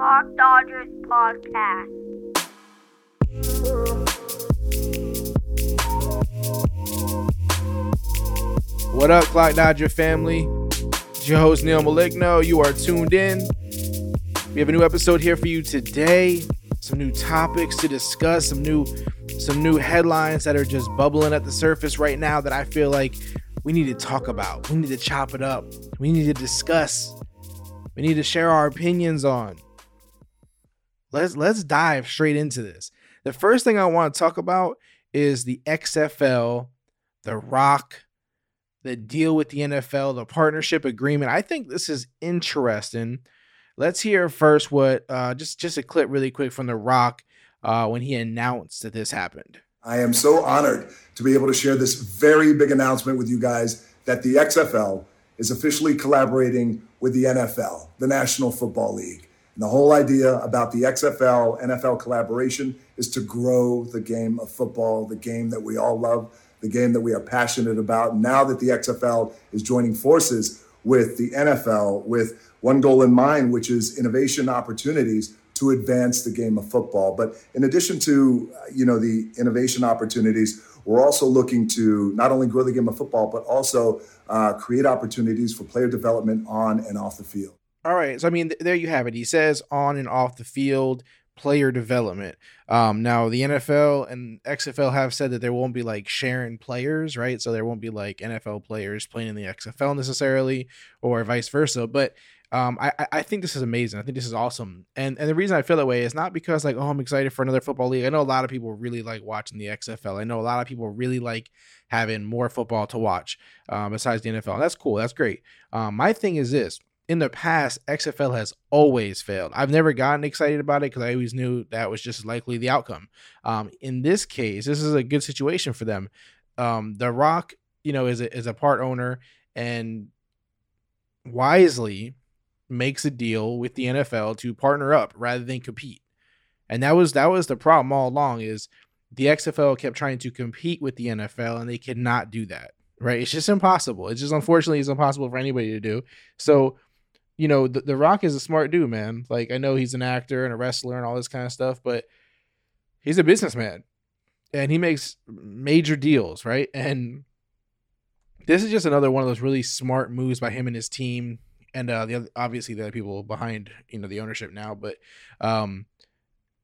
Clock Dodgers podcast. What up, Clock Dodger family? It's your host, Neil Maligno. You are tuned in. We have a new episode here for you today. Some new topics to discuss, some new some new headlines that are just bubbling at the surface right now that I feel like we need to talk about. We need to chop it up. We need to discuss. We need to share our opinions on. Let's let's dive straight into this. The first thing I want to talk about is the XFL, the Rock, the deal with the NFL, the partnership agreement. I think this is interesting. Let's hear first what uh, just just a clip really quick from the Rock uh, when he announced that this happened. I am so honored to be able to share this very big announcement with you guys that the XFL is officially collaborating with the NFL, the National Football League. And the whole idea about the XFL NFL collaboration is to grow the game of football, the game that we all love, the game that we are passionate about. Now that the XFL is joining forces with the NFL with one goal in mind, which is innovation opportunities to advance the game of football. But in addition to, you know, the innovation opportunities, we're also looking to not only grow the game of football, but also uh, create opportunities for player development on and off the field. All right. So, I mean, th- there you have it. He says on and off the field player development. Um, now, the NFL and XFL have said that there won't be like sharing players, right? So, there won't be like NFL players playing in the XFL necessarily or vice versa. But um, I, I think this is amazing. I think this is awesome. And and the reason I feel that way is not because like, oh, I'm excited for another football league. I know a lot of people really like watching the XFL. I know a lot of people really like having more football to watch um, besides the NFL. And that's cool. That's great. Um, my thing is this. In the past, XFL has always failed. I've never gotten excited about it because I always knew that was just likely the outcome. Um, in this case, this is a good situation for them. Um, the Rock, you know, is a, is a part owner and wisely makes a deal with the NFL to partner up rather than compete. And that was that was the problem all along is the XFL kept trying to compete with the NFL and they could not do that. Right? It's just impossible. It's just unfortunately it's impossible for anybody to do. So, you know, the, the Rock is a smart dude, man. Like I know he's an actor and a wrestler and all this kind of stuff, but he's a businessman. And he makes major deals, right? And this is just another one of those really smart moves by him and his team and uh, the other, obviously the other people behind you know the ownership now, but um,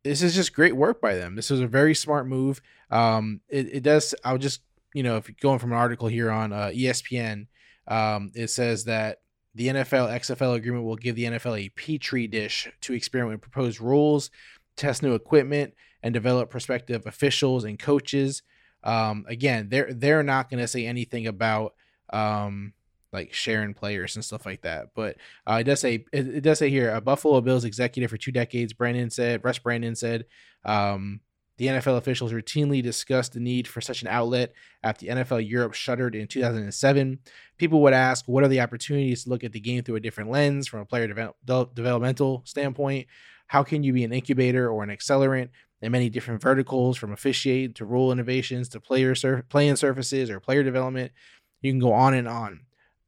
this is just great work by them. This is a very smart move. Um, it, it does. I'll just you know if you're going from an article here on uh, ESPN, um, it says that the NFL XFL agreement will give the NFL a petri dish to experiment with proposed rules, test new equipment, and develop prospective officials and coaches. Um, again, they're they're not going to say anything about um, like sharing players and stuff like that. But uh, it does say it, it, does say here a Buffalo Bills executive for two decades, Brandon said, Russ Brandon said, um, the NFL officials routinely discussed the need for such an outlet after the NFL Europe shuttered in 2007. People would ask, what are the opportunities to look at the game through a different lens from a player de- developmental standpoint? How can you be an incubator or an accelerant in many different verticals, from officiate to rule innovations to player sur- playing surfaces or player development? You can go on and on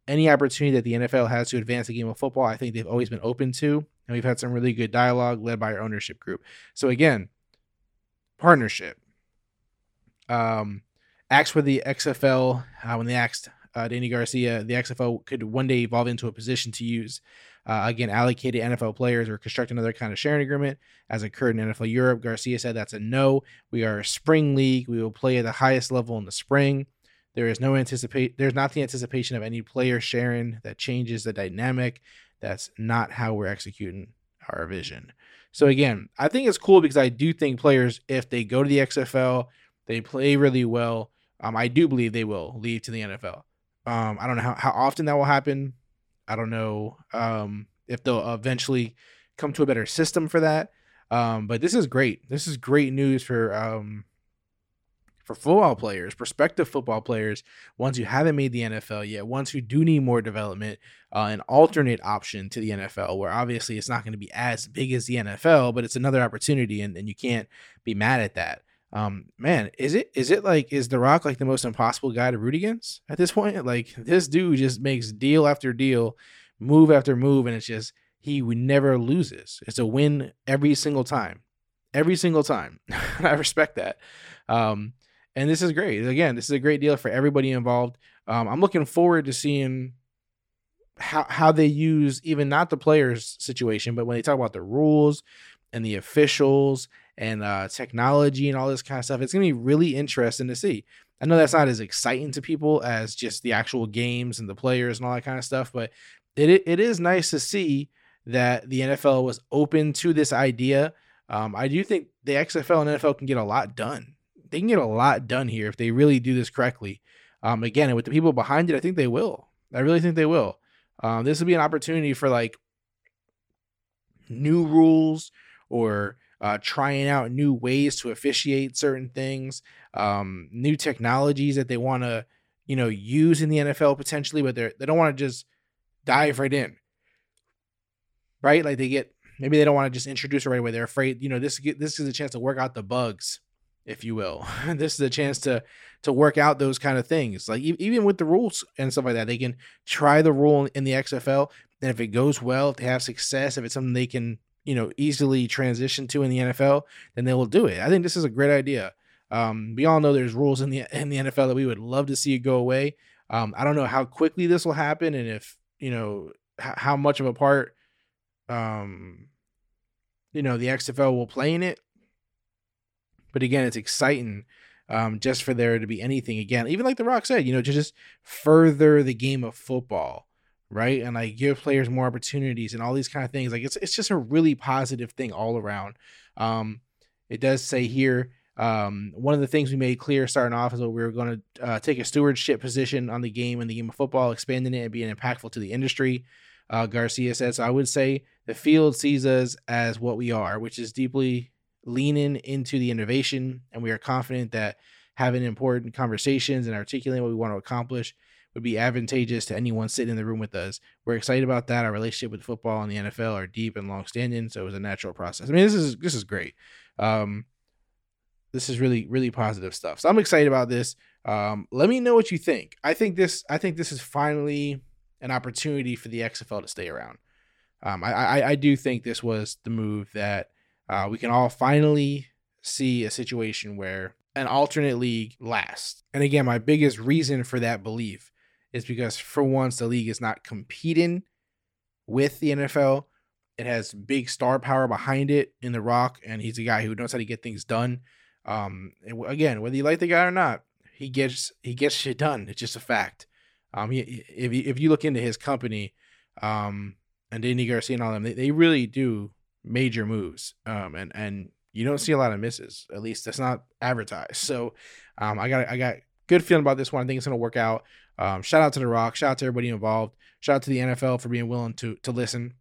any opportunity that the NFL has to advance the game of football, I think they've always been open to. And we've had some really good dialogue led by our ownership group. So again, partnership. Um, asked for the XFL uh, when they asked uh, Dany Garcia, the XFL could one day evolve into a position to use uh, again allocated NFL players or construct another kind of sharing agreement, as occurred in NFL Europe. Garcia said that's a no. We are a spring league. We will play at the highest level in the spring. There is no anticipate. There's not the anticipation of any player sharing that changes the dynamic. That's not how we're executing our vision. So again, I think it's cool because I do think players, if they go to the XFL, they play really well. Um, I do believe they will leave to the NFL. Um, I don't know how, how often that will happen. I don't know um, if they'll eventually come to a better system for that. Um, but this is great. This is great news for um, for football players, prospective football players, ones who haven't made the NFL yet, ones who do need more development, uh, an alternate option to the NFL, where obviously it's not going to be as big as the NFL, but it's another opportunity, and, and you can't be mad at that. Um, man, is it is it like is The Rock like the most impossible guy to root against at this point? Like this dude just makes deal after deal, move after move, and it's just he never loses. It's a win every single time, every single time. I respect that. Um, and this is great. Again, this is a great deal for everybody involved. Um, I'm looking forward to seeing how how they use even not the players situation, but when they talk about the rules and the officials and uh, technology and all this kind of stuff, it's gonna be really interesting to see. I know that's not as exciting to people as just the actual games and the players and all that kind of stuff, but it it is nice to see that the NFL was open to this idea. Um, I do think the XFL and NFL can get a lot done. They can get a lot done here if they really do this correctly. Um, again, with the people behind it, I think they will. I really think they will. Um, this will be an opportunity for like new rules or uh, trying out new ways to officiate certain things, um, new technologies that they want to, you know, use in the NFL potentially, but they they don't want to just dive right in, right? Like they get maybe they don't want to just introduce it right away. They're afraid, you know, this this is a chance to work out the bugs, if you will. this is a chance to to work out those kind of things. Like even with the rules and stuff like that, they can try the rule in the XFL, and if it goes well, if they have success, if it's something they can you know easily transition to in the NFL, then they will do it. I think this is a great idea. Um, we all know there's rules in the in the NFL that we would love to see go away. Um, I don't know how quickly this will happen, and if you know h- how much of a part, um, you know, the XFL will play in it. But again, it's exciting um, just for there to be anything again, even like The Rock said, you know, to just further the game of football right? And like give players more opportunities and all these kind of things. Like it's it's just a really positive thing all around. Um, it does say here um, one of the things we made clear starting off is that we were going to uh, take a stewardship position on the game and the game of football, expanding it and being impactful to the industry. Uh, Garcia said so. I would say the field sees us as what we are, which is deeply leaning into the innovation, and we are confident that having important conversations and articulating what we want to accomplish would be advantageous to anyone sitting in the room with us. We're excited about that. Our relationship with football and the NFL are deep and long standing, so it was a natural process. I mean, this is this is great. Um, this is really really positive stuff. So I'm excited about this. Um, let me know what you think. I think this I think this is finally an opportunity for the XFL to stay around. Um, I, I, I do think this was the move that uh, we can all finally see a situation where an alternate league lasts. And again, my biggest reason for that belief is because for once the league is not competing with the NFL. It has big star power behind it in The Rock, and he's a guy who knows how to get things done. Um, again, whether you like the guy or not, he gets he gets shit done. It's just a fact. Um, he, if you, if you look into his company, um, and Dany Garcia and all them, they, they really do major moves. Um, and and you don't see a lot of misses. At least that's not advertised. So, um, I got I got good feeling about this one. I think it's gonna work out. Um, shout out to The Rock. Shout out to everybody involved. Shout out to the NFL for being willing to to listen.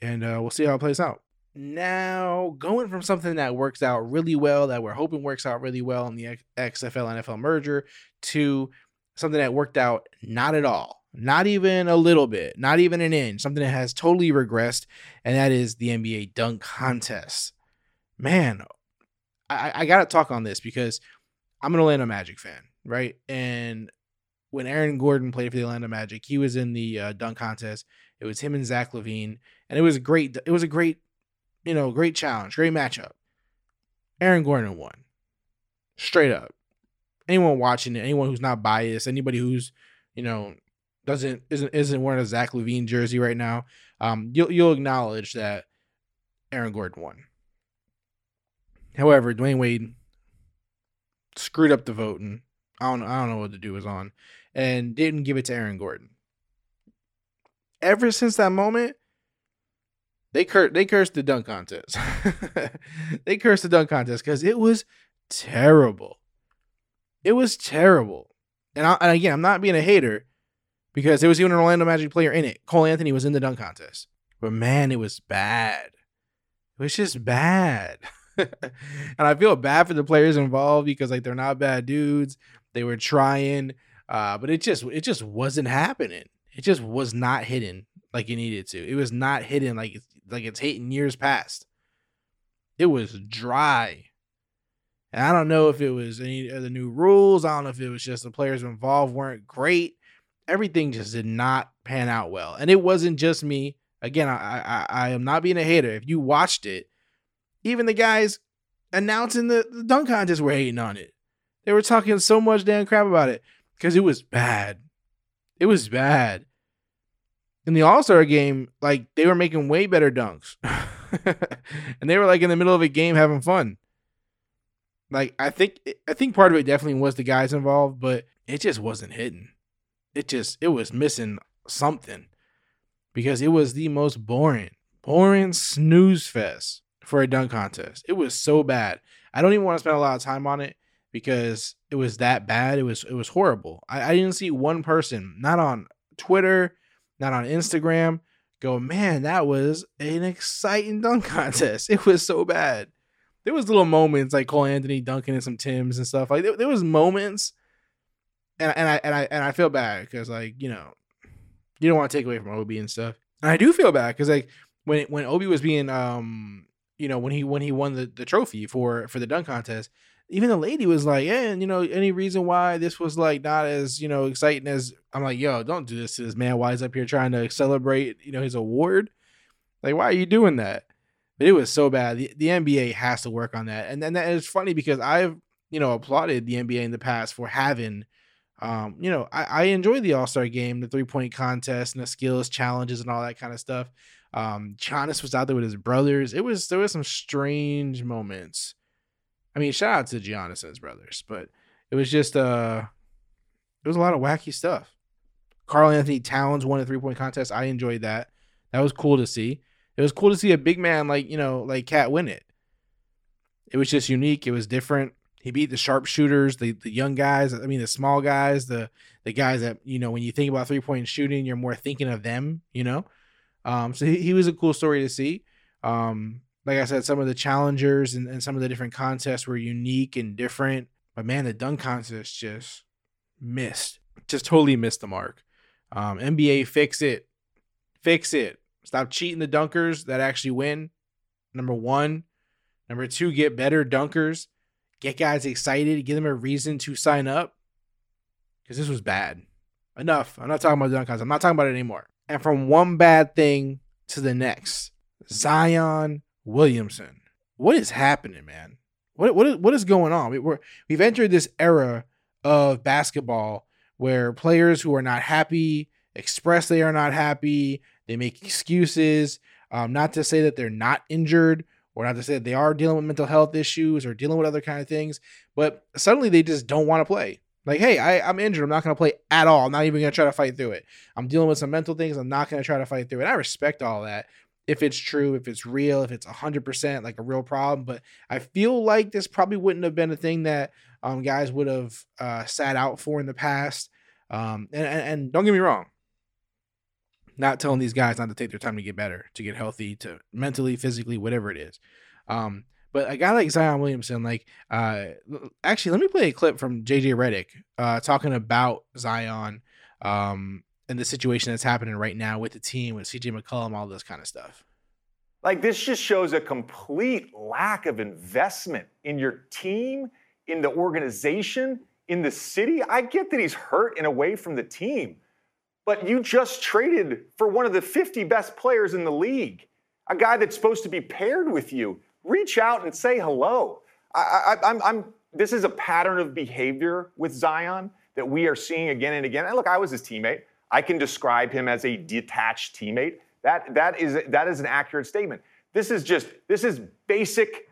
And uh, we'll see how it plays out. Now, going from something that works out really well, that we're hoping works out really well in the XFL NFL merger, to something that worked out not at all, not even a little bit, not even an inch, something that has totally regressed, and that is the NBA dunk contest. Man, I, I got to talk on this because I'm an Orlando Magic fan, right? And when Aaron Gordon played for the Orlando Magic, he was in the uh, dunk contest. It was him and Zach LaVine, and it was a great. It was a great, you know, great challenge, great matchup. Aaron Gordon won, straight up. Anyone watching it, anyone who's not biased, anybody who's, you know, doesn't isn't isn't wearing a Zach LaVine jersey right now, um, you'll you'll acknowledge that Aaron Gordon won. However, Dwyane Wade screwed up the voting. I don't I don't know what to do was on and didn't give it to Aaron Gordon. Ever since that moment, they cur- they cursed the dunk contest. they cursed the dunk contest because it was terrible. It was terrible. And, I, and again, I'm not being a hater because there was even an Orlando Magic player in it. Cole Anthony was in the dunk contest. But man, it was bad. It was just bad. and I feel bad for the players involved because like they're not bad dudes. They were trying. Uh, but it just it just wasn't happening. It just was not hidden like it needed to. It was not hidden like it's like it's hitting years past. It was dry. And I don't know if it was any of the new rules. I don't know if it was just the players involved weren't great. Everything just did not pan out well. And it wasn't just me. Again, I, I I am not being a hater. If you watched it, even the guys announcing the, the dunk contest were hating on it. They were talking so much damn crap about it because it was bad. It was bad. In the All Star game, like they were making way better dunks, and they were like in the middle of a game having fun. Like I think I think part of it definitely was the guys involved, but it just wasn't hitting. It just it was missing something because it was the most boring, boring snooze fest for a dunk contest. It was so bad. I don't even want to spend a lot of time on it because it was that bad. It was it was horrible. I, I didn't see one person, not on Twitter, not on Instagram, go, man, that was an exciting dunk contest. It was so bad. There was little moments like Cole Anthony dunking in some Tims and stuff. Like there, there was moments, and and I and I and I feel bad because like you know, you don't want to take away from Obi and stuff. And I do feel bad because like when when Obi was being um you know when he when he won the, the trophy for for the dunk contest even the lady was like yeah you know any reason why this was like not as you know exciting as i'm like yo don't do this to this man Why he's up here trying to celebrate you know his award. Like why are you doing that? But it was so bad. The, the nba has to work on that. And then that is funny because i've you know applauded the nba in the past for having um, you know, I, I enjoy the All Star game, the three point contest, and the skills challenges and all that kind of stuff. Um, Giannis was out there with his brothers. It was there was some strange moments. I mean, shout out to Giannis and his brothers, but it was just uh, it was a lot of wacky stuff. Karl-Anthony Towns won a three point contest. I enjoyed that. That was cool to see. It was cool to see a big man like you know like KAT win it. It was just unique. It was different. He beat the sharpshooters, the the young guys. I mean, the small guys, the the guys that you know when you think about three point shooting, you're more thinking of them. You know, um, so he, he was a cool story to see. Um, like I said, some of the challengers and, and some of the different contests were unique and different. But man, the dunk contest just missed, just totally missed the mark. Um, NBA, fix it, fix it. Stop cheating the dunkers that actually win. Number one. Number two, get better dunkers. Get guys excited. Give them a reason to sign up. Because this was bad. Enough. I'm not talking about dunk. I'm not talking about it anymore and from one bad thing to the next. Zion Williamson. What is happening, man? What what is, what is going on? We, we're we've entered this era of basketball where players who are not happy express they are not happy. They make excuses. Um, not to say that they're not injured or not to say that they are dealing with mental health issues or dealing with other kind of things, but suddenly they just don't want to play. Like, hey, I, I'm injured. I'm not going to play at all. I'm not even going to try to fight through it. I'm dealing with some mental things. I'm not going to try to fight through it. I respect all that. If it's true, if it's real, if it's 100% like a real problem. But I feel like this probably wouldn't have been a thing that um, guys would have uh, sat out for in the past. Um, and, and, and don't get me wrong, not telling these guys not to take their time to get better, to get healthy, to mentally, physically, whatever it is. Um, but a guy like Zion Williamson, like, uh, actually, let me play a clip from JJ Redick uh, talking about Zion um, and the situation that's happening right now with the team, with CJ McCollum, all this kind of stuff. Like, this just shows a complete lack of investment in your team, in the organization, in the city. I get that he's hurt and away from the team, but you just traded for one of the 50 best players in the league, a guy that's supposed to be paired with you reach out and say hello. I, I'm, this is a pattern of behavior with Zion that we are seeing again and again. And look, I was his teammate. I can describe him as a detached teammate. That, that, is, that is an accurate statement. This is just, this is basic,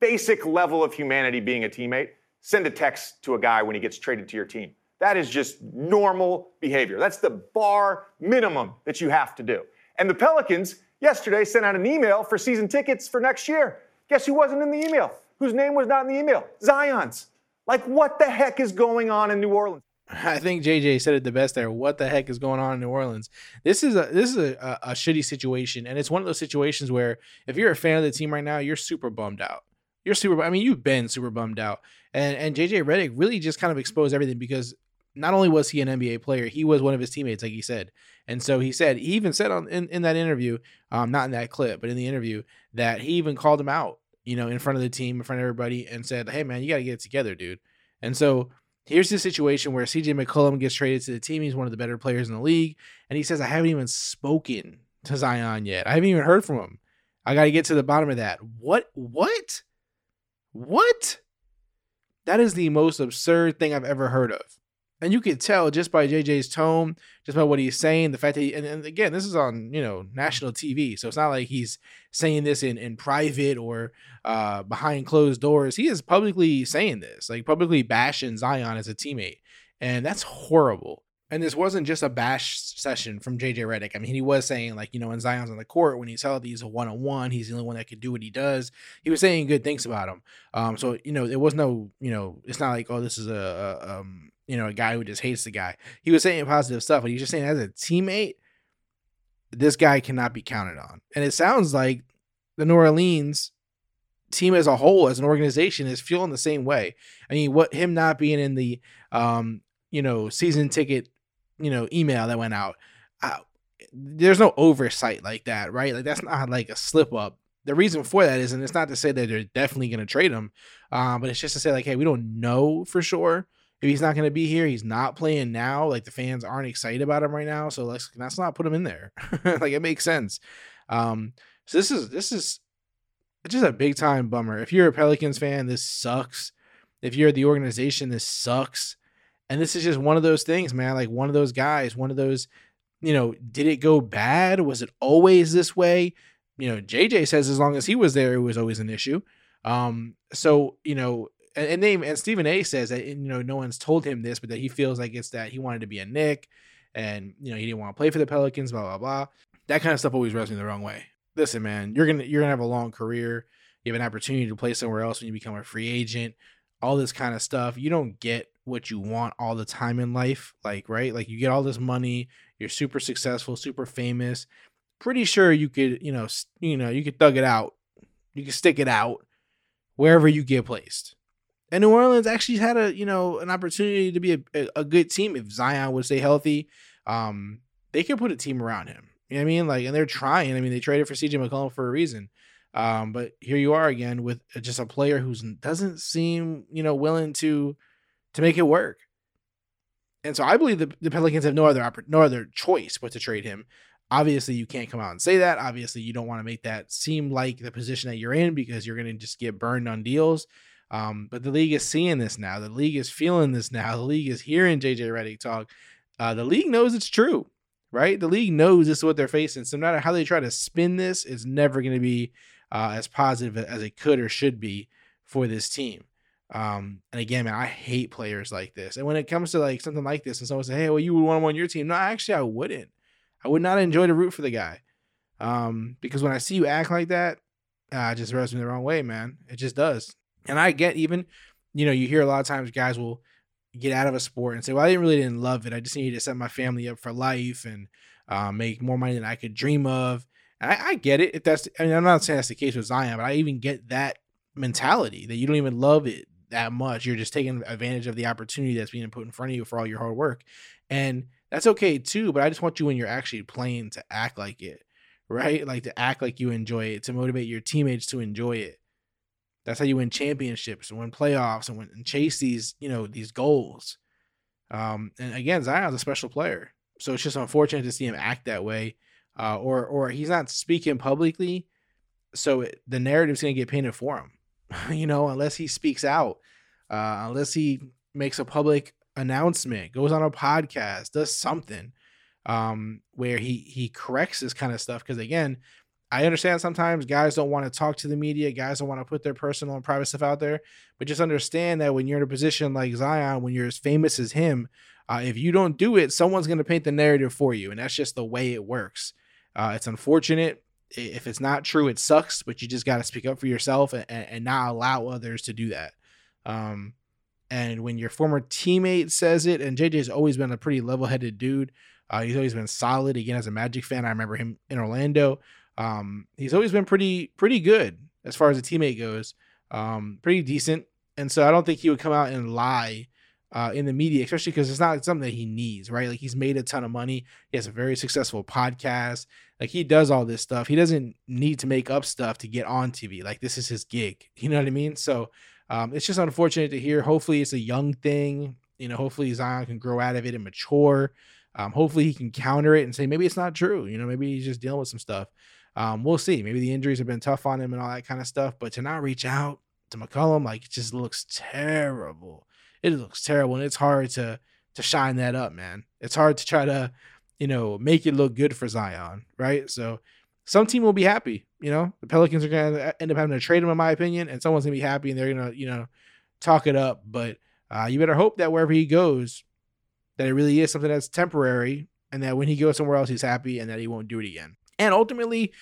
basic level of humanity being a teammate. Send a text to a guy when he gets traded to your team. That is just normal behavior. That's the bar minimum that you have to do. And the Pelicans yesterday sent out an email for season tickets for next year. Guess who wasn't in the email? Whose name was not in the email? Zion's. Like, what the heck is going on in New Orleans? I think JJ said it the best there. What the heck is going on in New Orleans? This is a this is a, a, a, shitty situation, and it's one of those situations where if you're a fan of the team right now, you're super bummed out. You're super. I mean, you've been super bummed out, and and JJ Redick really just kind of exposed everything because not only was he an NBA player, he was one of his teammates, like he said. And so he said, he even said on in, in that interview, um, not in that clip, but in the interview, that he even called him out, you know, in front of the team, in front of everybody, and said, Hey man, you gotta get it together, dude. And so here's the situation where CJ McCollum gets traded to the team. He's one of the better players in the league. And he says, I haven't even spoken to Zion yet. I haven't even heard from him. I got to get to the bottom of that. What? What? What? That is the most absurd thing I've ever heard of. And you can tell just by JJ's tone, just by what he's saying, the fact that he, and, and again, this is on, you know, national TV. So it's not like he's saying this in, in private or uh, behind closed doors. He is publicly saying this, like publicly bashing Zion as a teammate. And that's horrible. And this wasn't just a bash session from JJ Redick. I mean, he was saying, like, you know, when Zion's on the court, when he's healthy, he's a one on one. He's the only one that can do what he does. He was saying good things about him. Um, so, you know, there was no, you know, it's not like, oh, this is a, a um, you know, a guy who just hates the guy. He was saying positive stuff, but he's just saying as a teammate, this guy cannot be counted on. And it sounds like the New Orleans team as a whole, as an organization, is feeling the same way. I mean, what him not being in the um, you know, season ticket you know email that went out there's no oversight like that right like that's not like a slip up the reason for that is and it's not to say that they're definitely going to trade him uh, but it's just to say like hey we don't know for sure if he's not going to be here he's not playing now like the fans aren't excited about him right now so let's let's not put him in there like it makes sense um so this is this is just a big time bummer if you're a pelicans fan this sucks if you're the organization this sucks and this is just one of those things, man. Like one of those guys, one of those, you know, did it go bad? Was it always this way? You know, JJ says as long as he was there, it was always an issue. Um, so, you know, and, name and Stephen A says that you know no one's told him this, but that he feels like it's that he wanted to be a Knick, and you know he didn't want to play for the Pelicans, blah blah blah. That kind of stuff always rubs me the wrong way. Listen, man, you're gonna you're gonna have a long career. You have an opportunity to play somewhere else when you become a free agent. All this kind of stuff. You don't get what you want all the time in life. Like, right? Like you get all this money, you're super successful, super famous. Pretty sure you could, you know, you know, you could thug it out. You could stick it out wherever you get placed. And New Orleans actually had a, you know, an opportunity to be a, a, good team if Zion would stay healthy. Um, they could put a team around him. You know what I mean? Like, and they're trying. I mean, they traded for CJ McCollum for a reason. Um, but here you are again with just a player who doesn't seem, you know, willing to to make it work. And so I believe the, the Pelicans have no other no other choice but to trade him. Obviously, you can't come out and say that. Obviously, you don't want to make that seem like the position that you're in because you're going to just get burned on deals. Um, but the league is seeing this now. The league is feeling this now. The league is hearing JJ Redick talk. Uh, the league knows it's true, right? The league knows this is what they're facing. So no matter how they try to spin this, it's never going to be uh, as positive as it could or should be for this team. Um, and again, man, I hate players like this. And when it comes to like something like this, and someone say, "Hey, well, you would want him on your team," no, actually, I wouldn't. I would not enjoy to root for the guy, um, because when I see you act like that, uh, it just rubs me the wrong way, man. It just does. And I get even, you know, you hear a lot of times guys will get out of a sport and say, "Well, I didn't really didn't love it. I just needed to set my family up for life and uh, make more money than I could dream of." And I, I get it. If that's, I mean, I'm not saying that's the case with Zion, but I even get that mentality that you don't even love it that much. You're just taking advantage of the opportunity that's being put in front of you for all your hard work. And that's okay too, but I just want you when you're actually playing to act like it, right? Like to act like you enjoy it, to motivate your teammates to enjoy it. That's how you win championships and win playoffs and, win, and chase these, you know, these goals. Um, and again, Zion's a special player, so it's just unfortunate to see him act that way, uh, or or he's not speaking publicly, so it, the narrative's gonna get painted for him. you know, unless he speaks out, uh, unless he makes a public announcement, goes on a podcast, does something um, where he he corrects this kind of stuff. Because again, I understand sometimes guys don't want to talk to the media, guys don't want to put their personal and private stuff out there, but just understand that when you're in a position like Zion, when you're as famous as him, uh, if you don't do it, someone's going to paint the narrative for you, and that's just the way it works. Uh, it's unfortunate if it's not true, it sucks, but you just got to speak up for yourself and, and, not allow others to do that. Um, and when your former teammate says it, and JJ's always been a pretty level headed dude, uh, he's always been solid. Again, as a Magic fan, I remember him in Orlando. Um, he's always been pretty pretty good as far as a teammate goes, um, pretty decent. And so I don't think he would come out and lie uh, in the media, especially because it's not something that he needs, right? Like he's made a ton of money. He has a very successful podcast. Like he does all this stuff. He doesn't need to make up stuff to get on TV. Like this is his gig. You know what I mean? So um, it's just unfortunate to hear. Hopefully it's a young thing. You know, hopefully Zion can grow out of it and mature. Um, hopefully he can counter it and say maybe it's not true. You know, maybe he's just dealing with some stuff. Um, we'll see. Maybe the injuries have been tough on him and all that kind of stuff. But to not reach out to McCollum, like it just looks terrible. It looks terrible, and it's hard to to shine that up, man. It's hard to try to, you know, make it look good for Zion, right? So some team will be happy. You know, the Pelicans are going to end up having to trade him, in my opinion, and someone's going to be happy and they're going to, you know, talk it up. But uh, you better hope that wherever he goes, that it really is something that's temporary and that when he goes somewhere else, he's happy and that he won't do it again. And ultimately,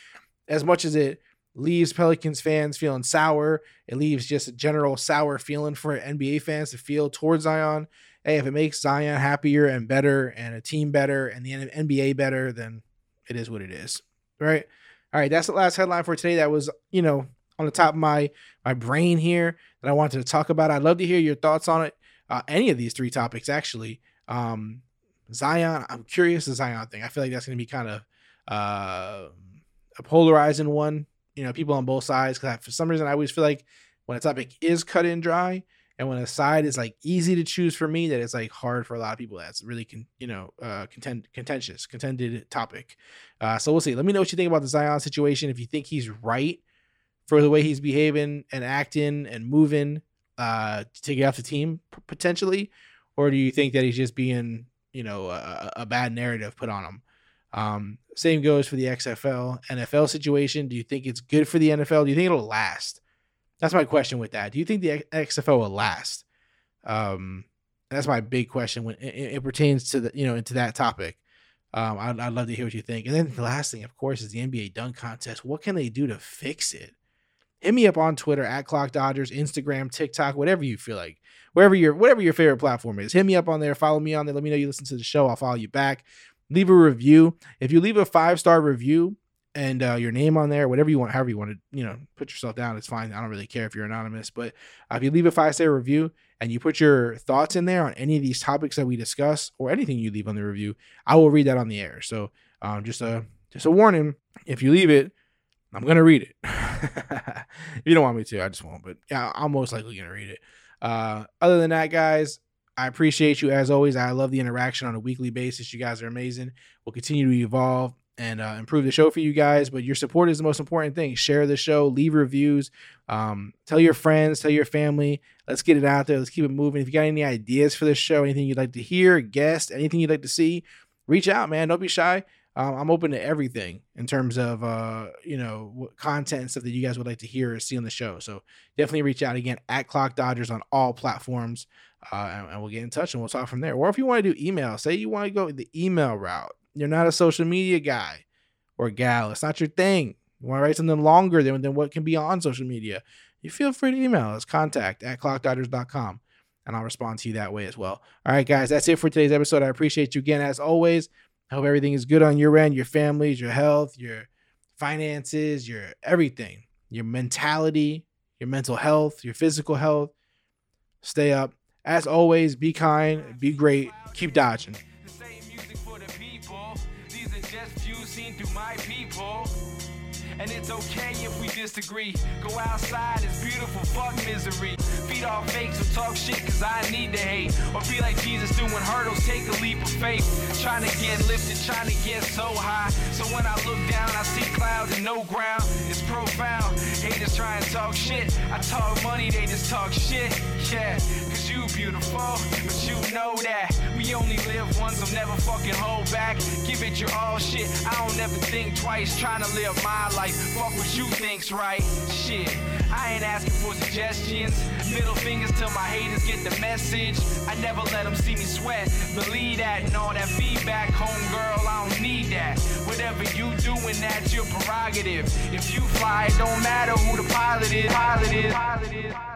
as much as it leaves Pelicans fans feeling sour, it leaves just a general sour feeling for NBA fans to feel towards Zion. Hey, if it makes Zion happier and better and a team better and the NBA better, then it is what it is. Right? All right, that's the last headline for today. That was, you know, on the top of my my brain here that I wanted to talk about. I'd love to hear your thoughts on it. Uh, any of these three topics, actually. Um, Zion, I'm curious the Zion thing. I feel like that's going to be kind of uh, a polarizing one. You know, people on both sides. Because for some reason, I always feel like when a topic is cut and dry, and when a side is like easy to choose for me, that it's like hard for a lot of people. That's really con- you know uh, content contentious, contended topic. Uh, so we'll see. Let me know what you think about the Zion situation. If you think he's right for the way he's behaving and acting and moving uh, to get off the team potentially, or do you think that he's just being you know a, a bad narrative put on him? Um, same goes for the XFL NFL situation. Do you think it's good for the NFL? Do you think it'll last? That's my question with that. Do you think the XFL will last? Um, that's my big question when it, it, pertains to the you know into that topic. Um, I'd, I'd love to hear what you think. And then the last thing, of course, is the NBA dunk contest. What can they do to fix it? Hit me up on Twitter at Clock Dodgers, Instagram, TikTok, whatever you feel like, wherever your whatever your favorite platform is. Hit me up on there. Follow me on there. Let me know you listen to the show. I'll follow you back. Leave a review. If you leave a five star review, and uh, your name on there, whatever you want, however you want to, you know, put yourself down, it's fine. I don't really care if you're anonymous, but uh, if you leave a five star review and you put your thoughts in there on any of these topics that we discuss or anything you leave on the review, I will read that on the air. So um, just a just a warning: if you leave it, I'm gonna read it. if you don't want me to, I just won't. But yeah, I'm most likely gonna read it. Uh, other than that, guys, I appreciate you as always. I love the interaction on a weekly basis. You guys are amazing. We'll continue to evolve and uh, improve the show for you guys. But your support is the most important thing. Share the show, leave reviews, um, tell your friends, tell your family. Let's get it out there. Let's keep it moving. If you got any ideas for this show, anything you'd like to hear, guest, anything you'd like to see, reach out, man. Don't be shy. Um, I'm open to everything in terms of uh, you know content and stuff that you guys would like to hear or see on the show. So definitely reach out again at Clock Dodgers on all platforms, uh, and, and, we'll get in touch and we'll talk from there. Or if you want to do email, say you want to go the email route you're not a social media guy or gal. It's not your thing. You want to write something longer than, than what can be on social media. You feel free to email us, contact at clockdodgers.com, and I'll respond to you that way as well. All right, guys, that's it for today's episode. I appreciate you again, as always. I hope everything is good on your end, your families, your health, your finances, your everything, your mentality, your mental health, your physical health. Stay up. As always, be kind, be great, keep dodging. And it's okay if we disagree. Go outside, it's beautiful, fuck misery. Feed fakes or talk shit, cause I need to hate. Or be like Jesus doing hurdles, take a leap of faith. Trying to get lifted, trying to get so high. So when I look down, I see clouds and no ground. It's profound. Haters try and talk shit. I talk money, they just talk shit. Yeah, you beautiful, but you know that. We only live once, so never fucking hold back. Give it your all shit. I don't ever think twice, trying to live my life. Fuck what you think's right. Shit, I ain't asking for suggestions. Middle fingers till my haters get the message. I never let them see me sweat. Believe that and all that feedback, homegirl, I don't need that. Whatever you doing, that's your prerogative. If you fly, it don't matter who the pilot is. Pilot is. Pilot is.